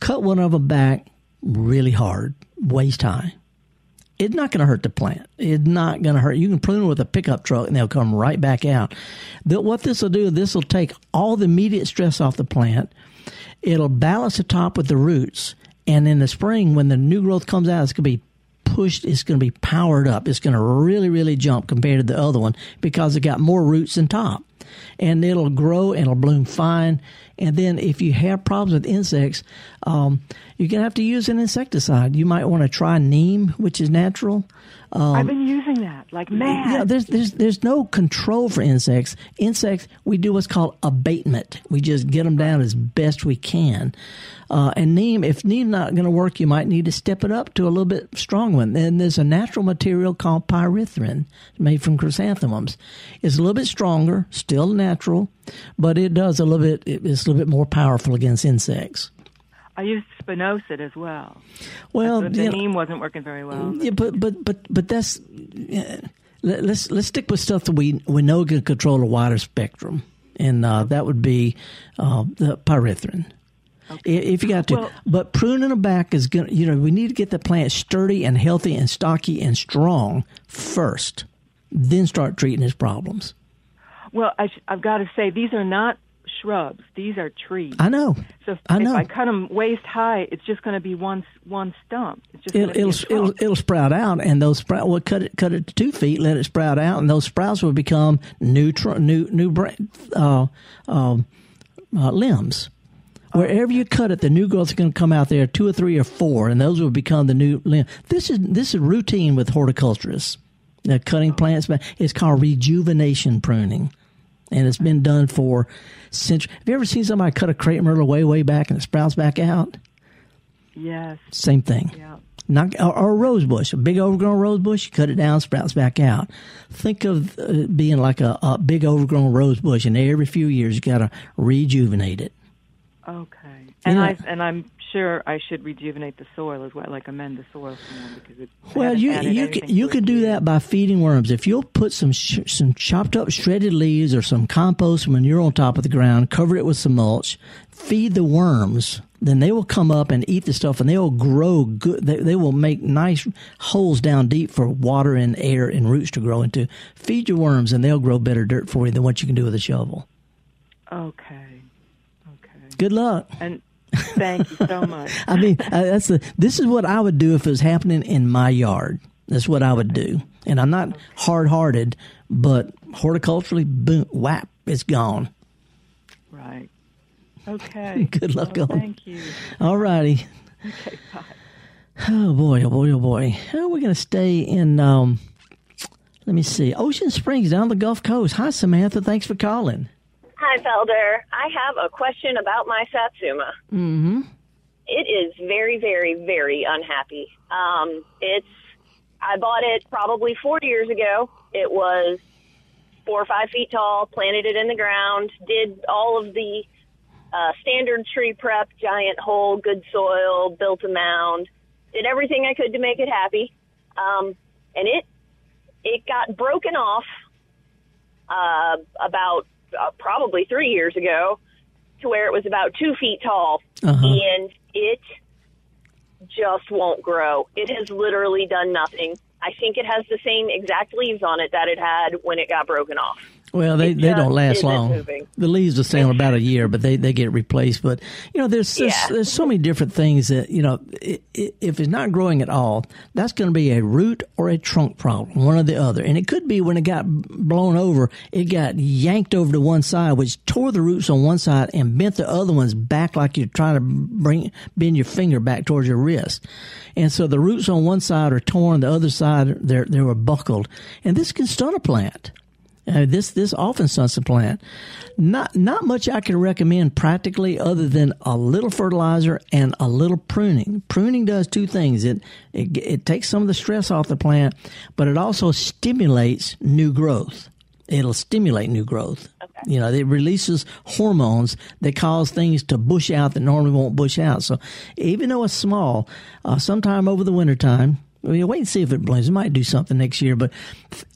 A: cut one of them back really hard, waist high. It's not going to hurt the plant. It's not going to hurt. You can prune them with a pickup truck and they'll come right back out. The, what this will do, this will take all the immediate stress off the plant. It'll balance the top with the roots. And in the spring, when the new growth comes out, it's going to be pushed, it's going to be powered up. It's going to really, really jump compared to the other one because it got more roots than top. And it'll grow and it'll bloom fine. And then if you have problems with insects, um, you're going to have to use an insecticide. You might want to try neem, which is natural.
J: Um, I've been using that like mad.
A: Yeah, there's there's there's no control for insects. Insects, we do what's called abatement. We just get them down as best we can. Uh, and neem, if neem not going to work, you might need to step it up to a little bit strong one. And there's a natural material called pyrethrin made from chrysanthemums. It's a little bit stronger, still natural, but it does a little bit. It's a little bit more powerful against insects.
J: I used spinosad as well.
A: Well,
J: the neem wasn't working very well.
A: Yeah, but but but but that's yeah, let, us let's stick with stuff that we we know can control a wider spectrum, and uh, that would be uh, the pyrethrin. Okay. If you got to, well, but pruning them back is going. to You know, we need to get the plant sturdy and healthy and stocky and strong first. then start treating his problems.
J: Well, I have got to say these are not shrubs; these are trees.
A: I know.
J: So if
A: I know.
J: if I cut them waist high, it's just going to be one one stump. It's just
A: It'll, it'll, it'll, it'll sprout out, and those sprout. Well, cut it cut it to two feet, let it sprout out, and those sprouts will become new tr- new new uh, uh, uh, limbs. Wherever you cut it, the new growth is going to come out there, two or three or four, and those will become the new limb. This is this is routine with horticulturists. Now, cutting plants, it's called rejuvenation pruning, and it's been done for centuries. Have you ever seen somebody cut a crepe myrtle way way back and it sprouts back out?
J: Yes.
A: Same thing.
J: Yeah.
A: Not, or, or, a rose bush, a big overgrown rose bush, you cut it down, sprouts back out. Think of uh, being like a, a big overgrown rose bush, and every few years you got to rejuvenate it.
J: Okay. And I and I'm sure I should rejuvenate the soil as well, like amend the soil because it.
A: Well, you you can you can do that by feeding worms. If you'll put some sh- some chopped up shredded leaves or some compost manure on top of the ground, cover it with some mulch, feed the worms. Then they will come up and eat the stuff, and they will grow good. They, they will make nice holes down deep for water and air and roots to grow into. Feed your worms, and they'll grow better dirt for you than what you can do with a shovel.
J: Okay. Okay.
A: Good luck.
J: And thank you so much.
A: I mean, uh, that's the, this is what I would do if it was happening in my yard. That's what I would do. And I'm not hard hearted, but horticulturally, boom, whap, it's gone.
J: Right. Okay.
A: Good luck
J: well,
A: on.
J: Thank you.
A: All righty.
J: Okay. Bye.
A: Oh boy! Oh boy! Oh boy! How are we going to stay in? Um, let me see. Ocean Springs down the Gulf Coast. Hi, Samantha. Thanks for calling.
K: Hi, Felder. I have a question about my Satsuma.
A: Mm-hmm.
K: It is very, very, very unhappy. Um, it's I bought it probably four years ago. It was four or five feet tall. Planted it in the ground. Did all of the uh, standard tree prep, giant hole, good soil. Built a mound. Did everything I could to make it happy. Um, and it it got broken off uh, about uh, probably three years ago to where it was about two feet tall,
A: uh-huh.
K: and it just won't grow. It has literally done nothing. I think it has the same exact leaves on it that it had when it got broken off.
A: Well, they, they don't last long. The leaves will stay on about a year, but they, they get replaced. But you know, there's there's,
K: Yeah.
A: there's so many different things that you know. if it's not growing at all, that's going to be a root or a trunk problem, one or the other. And it could be when it got blown over, it got yanked over to one side, which tore the roots on one side and bent the other ones back, like you're trying to bring bend your finger back towards your wrist. And so the roots on one side are torn, the other side they they were buckled, and this can stun a plant. Uh, this this often a plant. Not not much I can recommend practically, other than a little fertilizer and a little pruning. Pruning does two things. It it, it takes some of the stress off the plant, but it also stimulates new growth. It'll stimulate new growth. You know, it releases hormones that cause things to bush out that normally won't bush out. So even though it's small, uh, sometime over the wintertime, We'll wait and see if it blooms. It might do something next year, but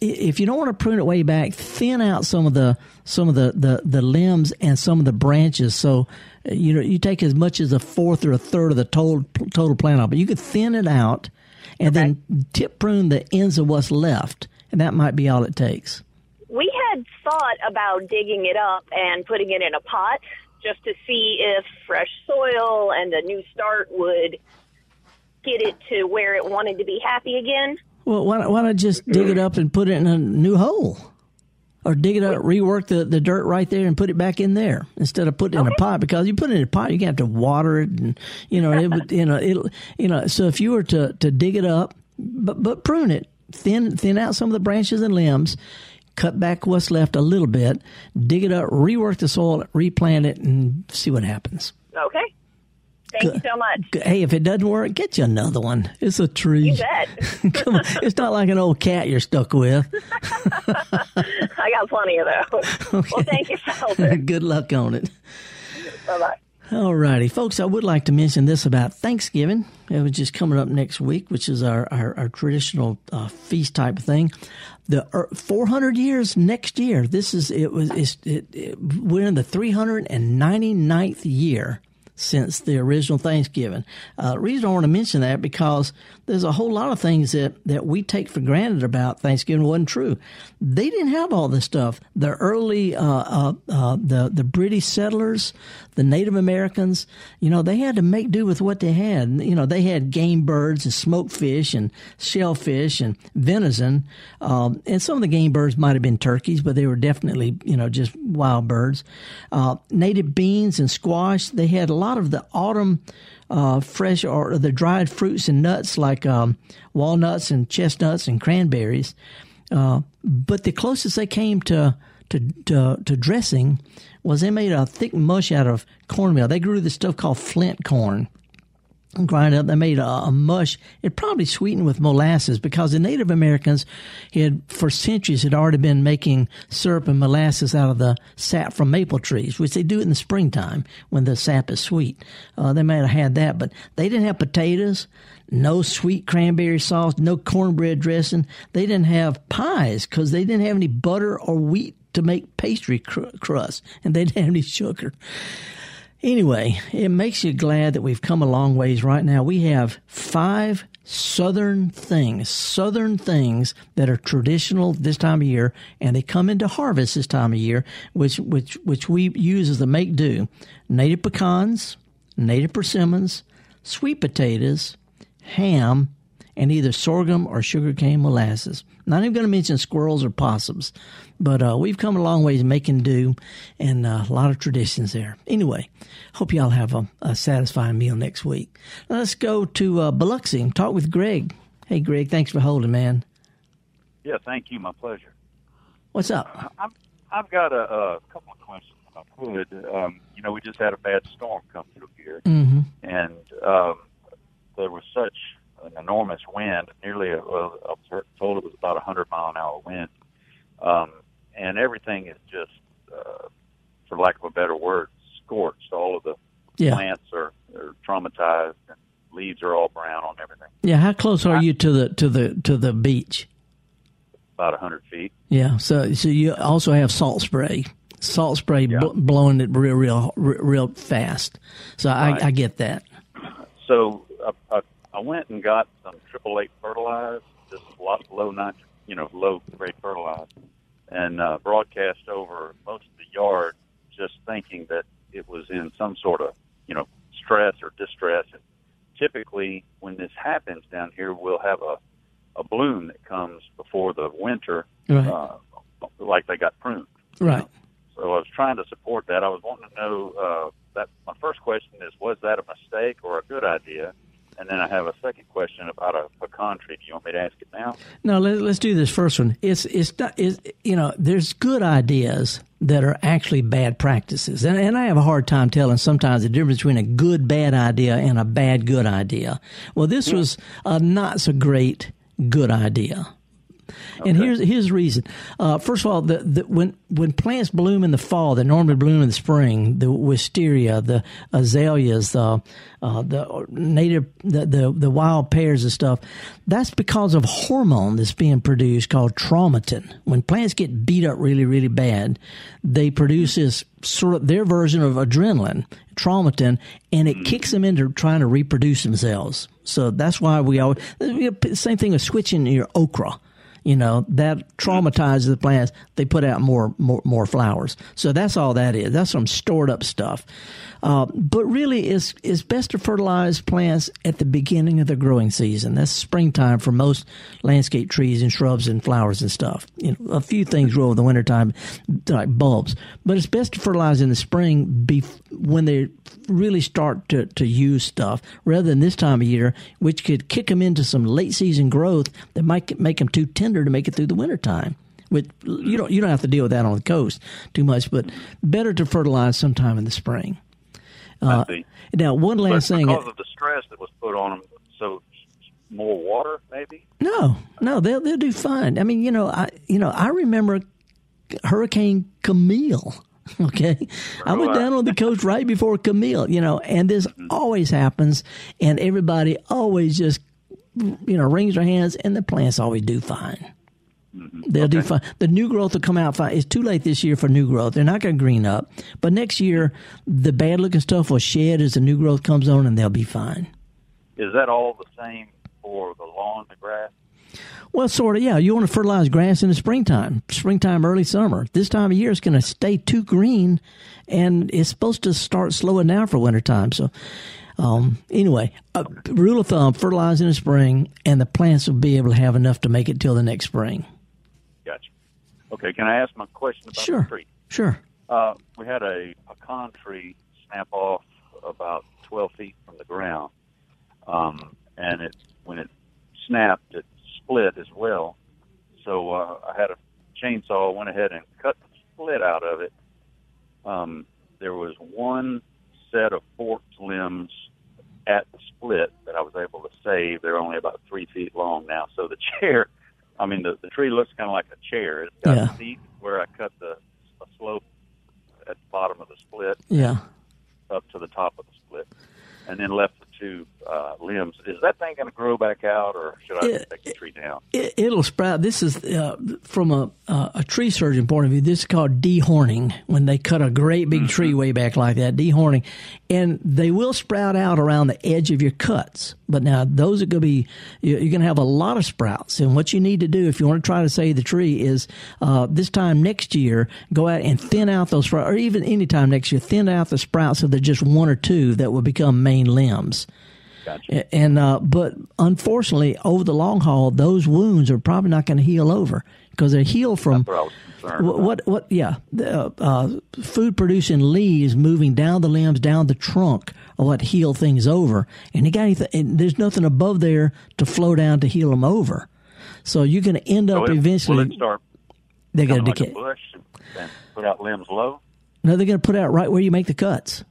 A: if you don't want to prune it way back, thin out some of the some of the, the, the limbs and some of the branches. So uh, you know you take as much as a fourth or a third of the total total plant off, but you could thin it out and then tip prune the ends of what's left, and that might be all it takes.
K: We had thought about digging it up and putting it in a pot just to see if fresh soil and a new start would get it to where it wanted to be happy again.
A: Well, why, why not just dig it up and put it in a new hole? Or dig it up, rework the, the dirt right there and put it back in there instead of putting it in a pot because you put it in a pot, you have to water it and, you know, it would, you know, it, you know, so if you were to, to dig it up, but, but prune it, thin, thin out some of the branches and limbs, cut back what's left a little bit, dig it up, rework the soil, replant it and see what happens.
K: Okay. Thank you so much.
A: Hey, if it doesn't work, get you another one. It's a tree.
K: You bet.
A: Come on, it's not like an old cat you're stuck with.
K: I got plenty of those. Well, thank you.
A: Good luck on it.
K: bye bye.
A: All righty, folks. I would like to mention this about Thanksgiving. It was just coming up next week, which is our our, our traditional uh, feast type of thing. The er, 400 years next year. This is it was it, it, we're in the 399th year since the original Thanksgiving. Uh, the reason I want to mention that because there's a whole lot of things that, that we take for granted about Thanksgiving wasn't true. They didn't have all this stuff. The early, uh, uh, uh, the the British settlers, the Native Americans, you know, they had to make do with what they had. You know, they had game birds and smoked fish and shellfish and venison, um, and some of the game birds might have been turkeys, but they were definitely you know just wild birds. Uh, native beans and squash. They had a lot lot of the autumn uh, fresh or the dried fruits and nuts like um, walnuts and chestnuts and cranberries. Uh, but the closest they came to, to, to, to dressing was they made a thick mush out of cornmeal. They grew this stuff called flint corn grind up. They made a, a, mush. It probably sweetened with molasses because the Native Americans had, for centuries, had already been making syrup and molasses out of the sap from maple trees, which they do in the springtime when the sap is sweet. Uh, they might have had that, but they didn't have potatoes, no sweet cranberry sauce, no cornbread dressing. They didn't have pies because they didn't have any butter or wheat to make pastry cr- crust, and they didn't have any sugar. Anyway, it makes you glad that we've come a long ways right now. We have five southern things, southern things that are traditional this time of year, and they come into harvest this time of year, which which which we use as the make do. Native pecans, native persimmons, sweet potatoes, ham, and either sorghum or sugarcane molasses. Not even going to mention squirrels or possums, but uh, we've come a long ways making do, and uh, a lot of traditions there. Anyway, hope y'all have a, a satisfying meal next week. let's go to uh, Biloxi and talk with Greg. Hey, Greg, thanks for holding, man.
L: Yeah, thank you. My pleasure.
A: What's up?
L: i have got a, a, couple of questions. If I could, um, you know, we just had a bad storm come through here,
A: mm-hmm.
L: and um, there was such an enormous wind, nearly, a, well, I was told it was about a 100 mile an hour wind. Um, and everything is just, uh, for lack of a better word, scorched. All of the
A: yeah.
L: plants are, are traumatized, and leaves are all brown on everything.
A: Yeah, how close are you to the to the to the beach?
L: About a hundred feet.
A: Yeah, so so you also have salt spray, salt spray yeah. blowing it real real real fast. So right. I, I get that.
L: So I, I I went and got some triple eight fertilizer, just a lot low nitrogen, you know, low grade fertilizer, and uh, broadcast over most of the yard, just thinking that it was in some sort of, you know, stress or distress. And typically, when this happens down here, we'll have a a bloom that comes before the winter,
A: right.
L: uh, like they got pruned.
A: Right.
L: So I was trying to support that. I was wanting to know uh, that. My first question is: Was that a mistake or a good idea? And then I have a second question about a pecan tree. Do you want me to ask it now?
A: No, let, us do this first one. It's it's not it's, you know there's good ideas that are actually bad practices, and and I have a hard time telling sometimes the difference between a good bad idea and a bad good idea. Well, this yeah. was a not so great good idea. And here's here's the reason. Uh, first of all, the, the, when when plants bloom in the fall, they normally bloom in the spring. The wisteria, the azaleas, the uh, the native, the, the the wild pears and stuff. That's because of hormone that's being produced called traumatin. When plants get beat up really really bad, they produce this sort of their version of adrenaline, traumatin, and it kicks them into trying to reproduce themselves. So that's why we always the same thing with switching your okra you know that traumatizes the plants. They put out more more, more flowers. So that's all that is. That's some stored up stuff uh, but really it's it's best to fertilize plants at the beginning of the growing season that's springtime for most landscape trees and shrubs and flowers and stuff you know a few things grow in the wintertime like bulbs but it's best to fertilize in the spring be, when they really start to, to use stuff rather than this time of year which could kick them into some late season growth that might make them too tender tender to make it through the wintertime. With you don't you don't have to deal with that on the coast too much, but better to fertilize sometime in the spring.
L: Uh,
A: now, one last thing.
L: Because of the stress that was put on them, so more water, maybe.
A: No, no, they'll they'll do fine. I mean, you know, I you know I remember Hurricane Camille. Okay, I went down on the coast right before Camille. You know, and this mm-hmm. always happens, and everybody always just you know, wrings their hands, and the plants always do fine. They'll okay. do fine. The new growth will come out fine. It's too late this year for new growth. They're not going to green up. But next year, the bad looking stuff will shed as the new growth comes on and they'll be fine.
L: Is that all the same for the lawn, the grass?
A: Well, sort of, yeah. You want to fertilize grass in the springtime, springtime, early summer. This time of year, it's going to stay too green, and it's supposed to start slowing down for wintertime. So, um, anyway, uh, rule of thumb: fertilize in the spring, and the plants will be able to have enough to make it till the next spring.
L: Okay, can I ask my question about
A: sure.
L: the tree?
A: Sure.
L: Uh, we had a pecan tree snap off about 12 feet from the ground, um, and it when it snapped, it split as well. So uh, I had a chainsaw, went ahead and cut the split out of it. Um, there was one set of forked limbs at the split that I was able to save. They're only about three feet long now. So the chair, I mean, the, the tree looks kind of like a chair. It's got
A: yeah.
L: a seat where I cut the a slope at the bottom of the split.
A: Yeah.
L: Up to the top of the split, and then left the two uh, limbs. Is that thing going to grow back out, or should I it, take the tree down?
A: It, will sprout. This is uh, from a uh, a tree surgeon point of view. This is called dehorning. When they cut a great big mm-hmm. tree way back like that, dehorning, and they will sprout out around the edge of your cuts. But now those are going to be you're going to have a lot of sprouts. And what you need to do if you want to try to save the tree is uh, this time next year go out and thin out those sprouts, or even any time next year, thin out the sprouts so they're just one or two that will become main limbs.
L: Gotcha.
A: And uh, but unfortunately, over the long haul, those wounds are probably not going to heal over because they heal from
L: what,
A: what, what yeah uh, uh, food producing leaves moving down the limbs down the trunk are what heal things over. And you got anything, and there's nothing above there to flow down to heal them over. So you're going to end up
L: so it,
A: eventually
L: start
A: they're going
L: to
A: decay
L: put out limbs low?
A: No they're going to put out right where you make the cuts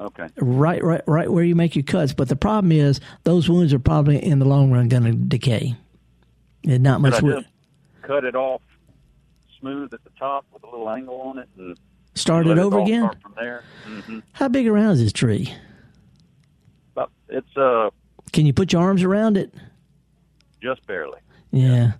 L: Okay.
A: Right, right, right where you make your cuts. But the problem is those wounds are probably in the long run going to decay. There's not much.
L: Wood. cut it off smooth at the top with a little angle on it and
A: start it over
L: it
A: again.
L: from there. Mm-hmm.
A: How big around is this tree?
L: But it's uh.
A: Can you put your arms around it?
L: Just barely.
A: Yeah,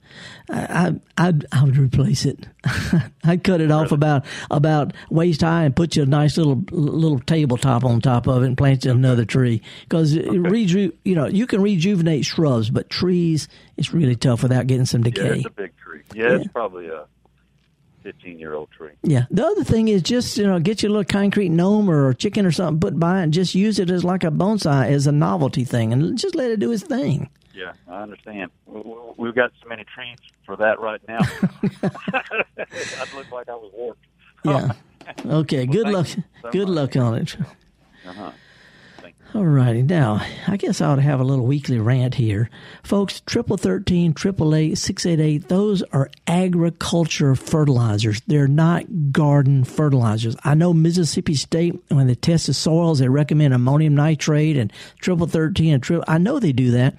A: I I I would replace it. I'd cut it off about about waist high and put you a nice little little tabletop on top of it and plant you another tree because okay. reju you know you can rejuvenate shrubs, but trees it's really tough without getting some decay.
L: Yeah, it's a big tree. Yeah, yeah. it's probably a 15 year old tree.
A: Yeah. The other thing is just, you know, get you a little concrete gnome or chicken or something, put by and just use it as like a bonsai as a novelty thing and just let it do its thing.
L: Yeah, I understand. We've got so many trees for that right now. I'd look like I was warped.
A: Yeah. Okay. well, good luck. So good much. luck on it.
L: Uh-huh.
A: All righty. Now, I guess I ought to have a little weekly rant here. Folks, triple thirteen, triple eight, six eight eight, those are agriculture fertilizers. They're not garden fertilizers. I know Mississippi State, when they test the soils, they recommend ammonium nitrate and triple thirteen and triple I know they do that.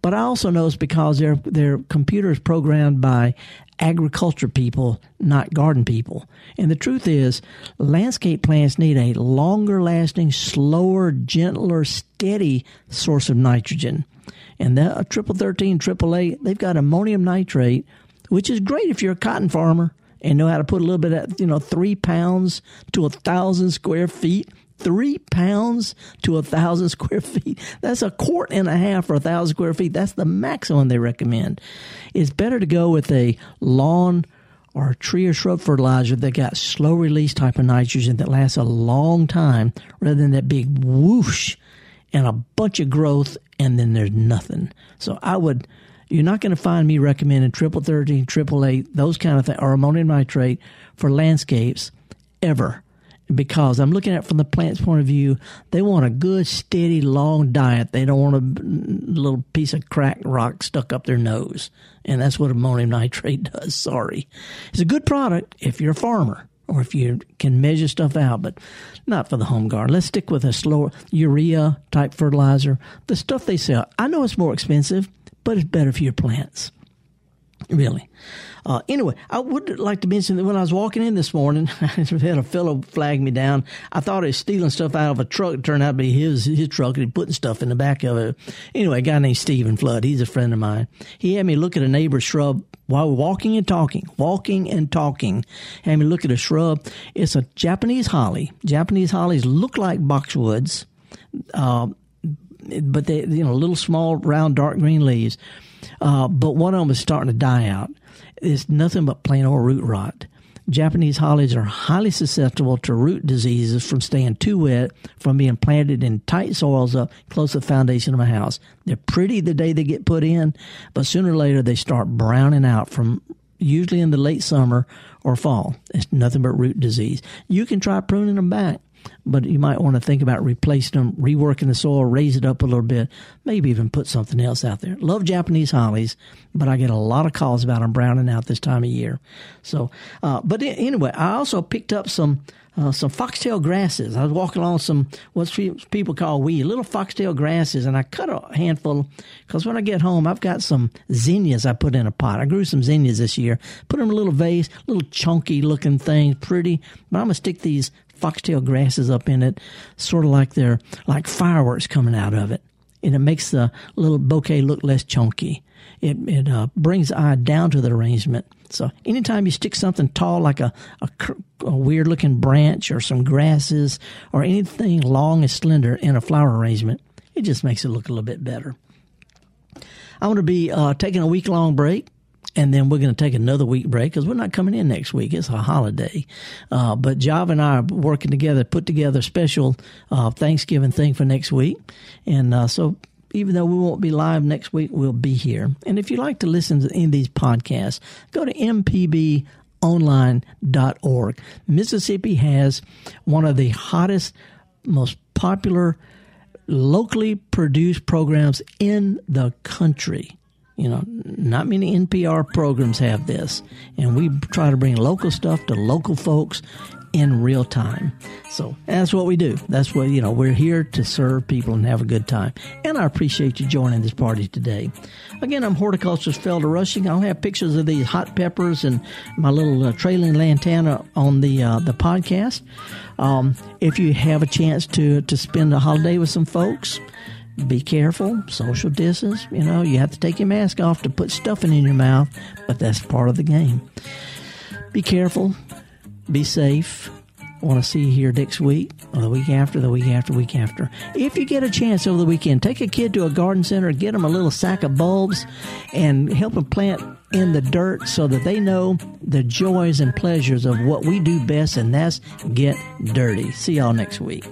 A: But I also know it's because their their computer is programmed by agriculture people, not garden people. And the truth is, landscape plants need a longer lasting, slower, gentler, steady source of nitrogen. And a triple thirteen, triple eight, they've got ammonium nitrate, which is great if you're a cotton farmer and know how to put a little bit of, you know, three pounds to a thousand square feet three pounds to a thousand square feet. That's a quart and a half for a thousand square feet. That's the maximum they recommend. It's better to go with a lawn or tree or shrub fertilizer that got slow release type of nitrogen that lasts a long time rather than that big whoosh and a bunch of growth and then there's nothing. So I would you're not going to find me recommending triple thirteen, triple eight, those kind of things, or ammonium nitrate for landscapes ever because I'm looking at it from the plant's point of view. They want a good, steady, long diet. They don't want a little piece of cracked rock stuck up their nose. And that's what ammonium nitrate does. Sorry. It's a good product if you're a farmer or if you can measure stuff out, but not for the home garden. Let's stick with a slower urea type fertilizer. The stuff they sell, I know it's more expensive, but it's better for your plants. Really. Uh, anyway, I would like to mention that when I was walking in this morning, I had a fellow flag me down. I thought he was stealing stuff out of a truck. It turned out to be his his truck, and he putting stuff in the back of it. Anyway, a guy named Stephen Flood. He's a friend of mine. He had me look at a neighbor's shrub while walking and talking, walking and talking. Had me look at a shrub. It's a Japanese holly. Japanese hollies look like boxwoods, uh, but they you know little small round dark green leaves. Uh, but one of them is starting to die out It's nothing but plain old root rot. Japanese hollies are highly susceptible to root diseases from staying too wet, from being planted in tight soils up close to the foundation of a house. They're pretty the day they get put in, but sooner or later they start browning out from usually in the late summer or fall. It's nothing but root disease. You can try pruning them back but you might want to think about replacing them, reworking the soil, raise it up a little bit, maybe even put something else out there. Love Japanese hollies, but I get a lot of calls about them browning out this time of year. So, uh, but anyway, I also picked up some. Uh, some foxtail grasses. I was walking along some what people call weed, little foxtail grasses, and I cut a handful because when I get home, I've got some zinnias I put in a pot. I grew some zinnias this year. Put them in a little vase, little chunky looking things, pretty. But I'm gonna stick these foxtail grasses up in it, sort of like they're like fireworks coming out of it. And it makes the little bouquet look less chunky. It, it uh, brings the eye down to the arrangement. So anytime you stick something tall like a, a, a weird looking branch or some grasses or anything long and slender in a flower arrangement, it just makes it look a little bit better. I'm going to be uh, taking a week long break and then we're going to take another week break because we're not coming in next week. It's a holiday. Uh, but Java and I are working together, put together a special uh, Thanksgiving thing for next week. And uh, so even though we won't be live next week, we'll be here. And if you like to listen to any of these podcasts, go to mpbonline.org. Mississippi has one of the hottest, most popular, locally produced programs in the country. You know, not many NPR programs have this. And we try to bring local stuff to local folks in real time. So that's what we do. That's what, you know, we're here to serve people and have a good time. And I appreciate you joining this party today. Again, I'm horticulturist Felder Rushing. I'll have pictures of these hot peppers and my little uh, trailing lantana on the uh, the podcast. Um, if you have a chance to to spend a holiday with some folks, be careful, social distance. You know, you have to take your mask off to put stuffing in your mouth, but that's part of the game. Be careful, be safe. I want to see you here next week, or the week after, the week after, week after. If you get a chance over the weekend, take a kid to a garden center, get them a little sack of bulbs, and help them plant in the dirt so that they know the joys and pleasures of what we do best, and that's get dirty. See y'all next week.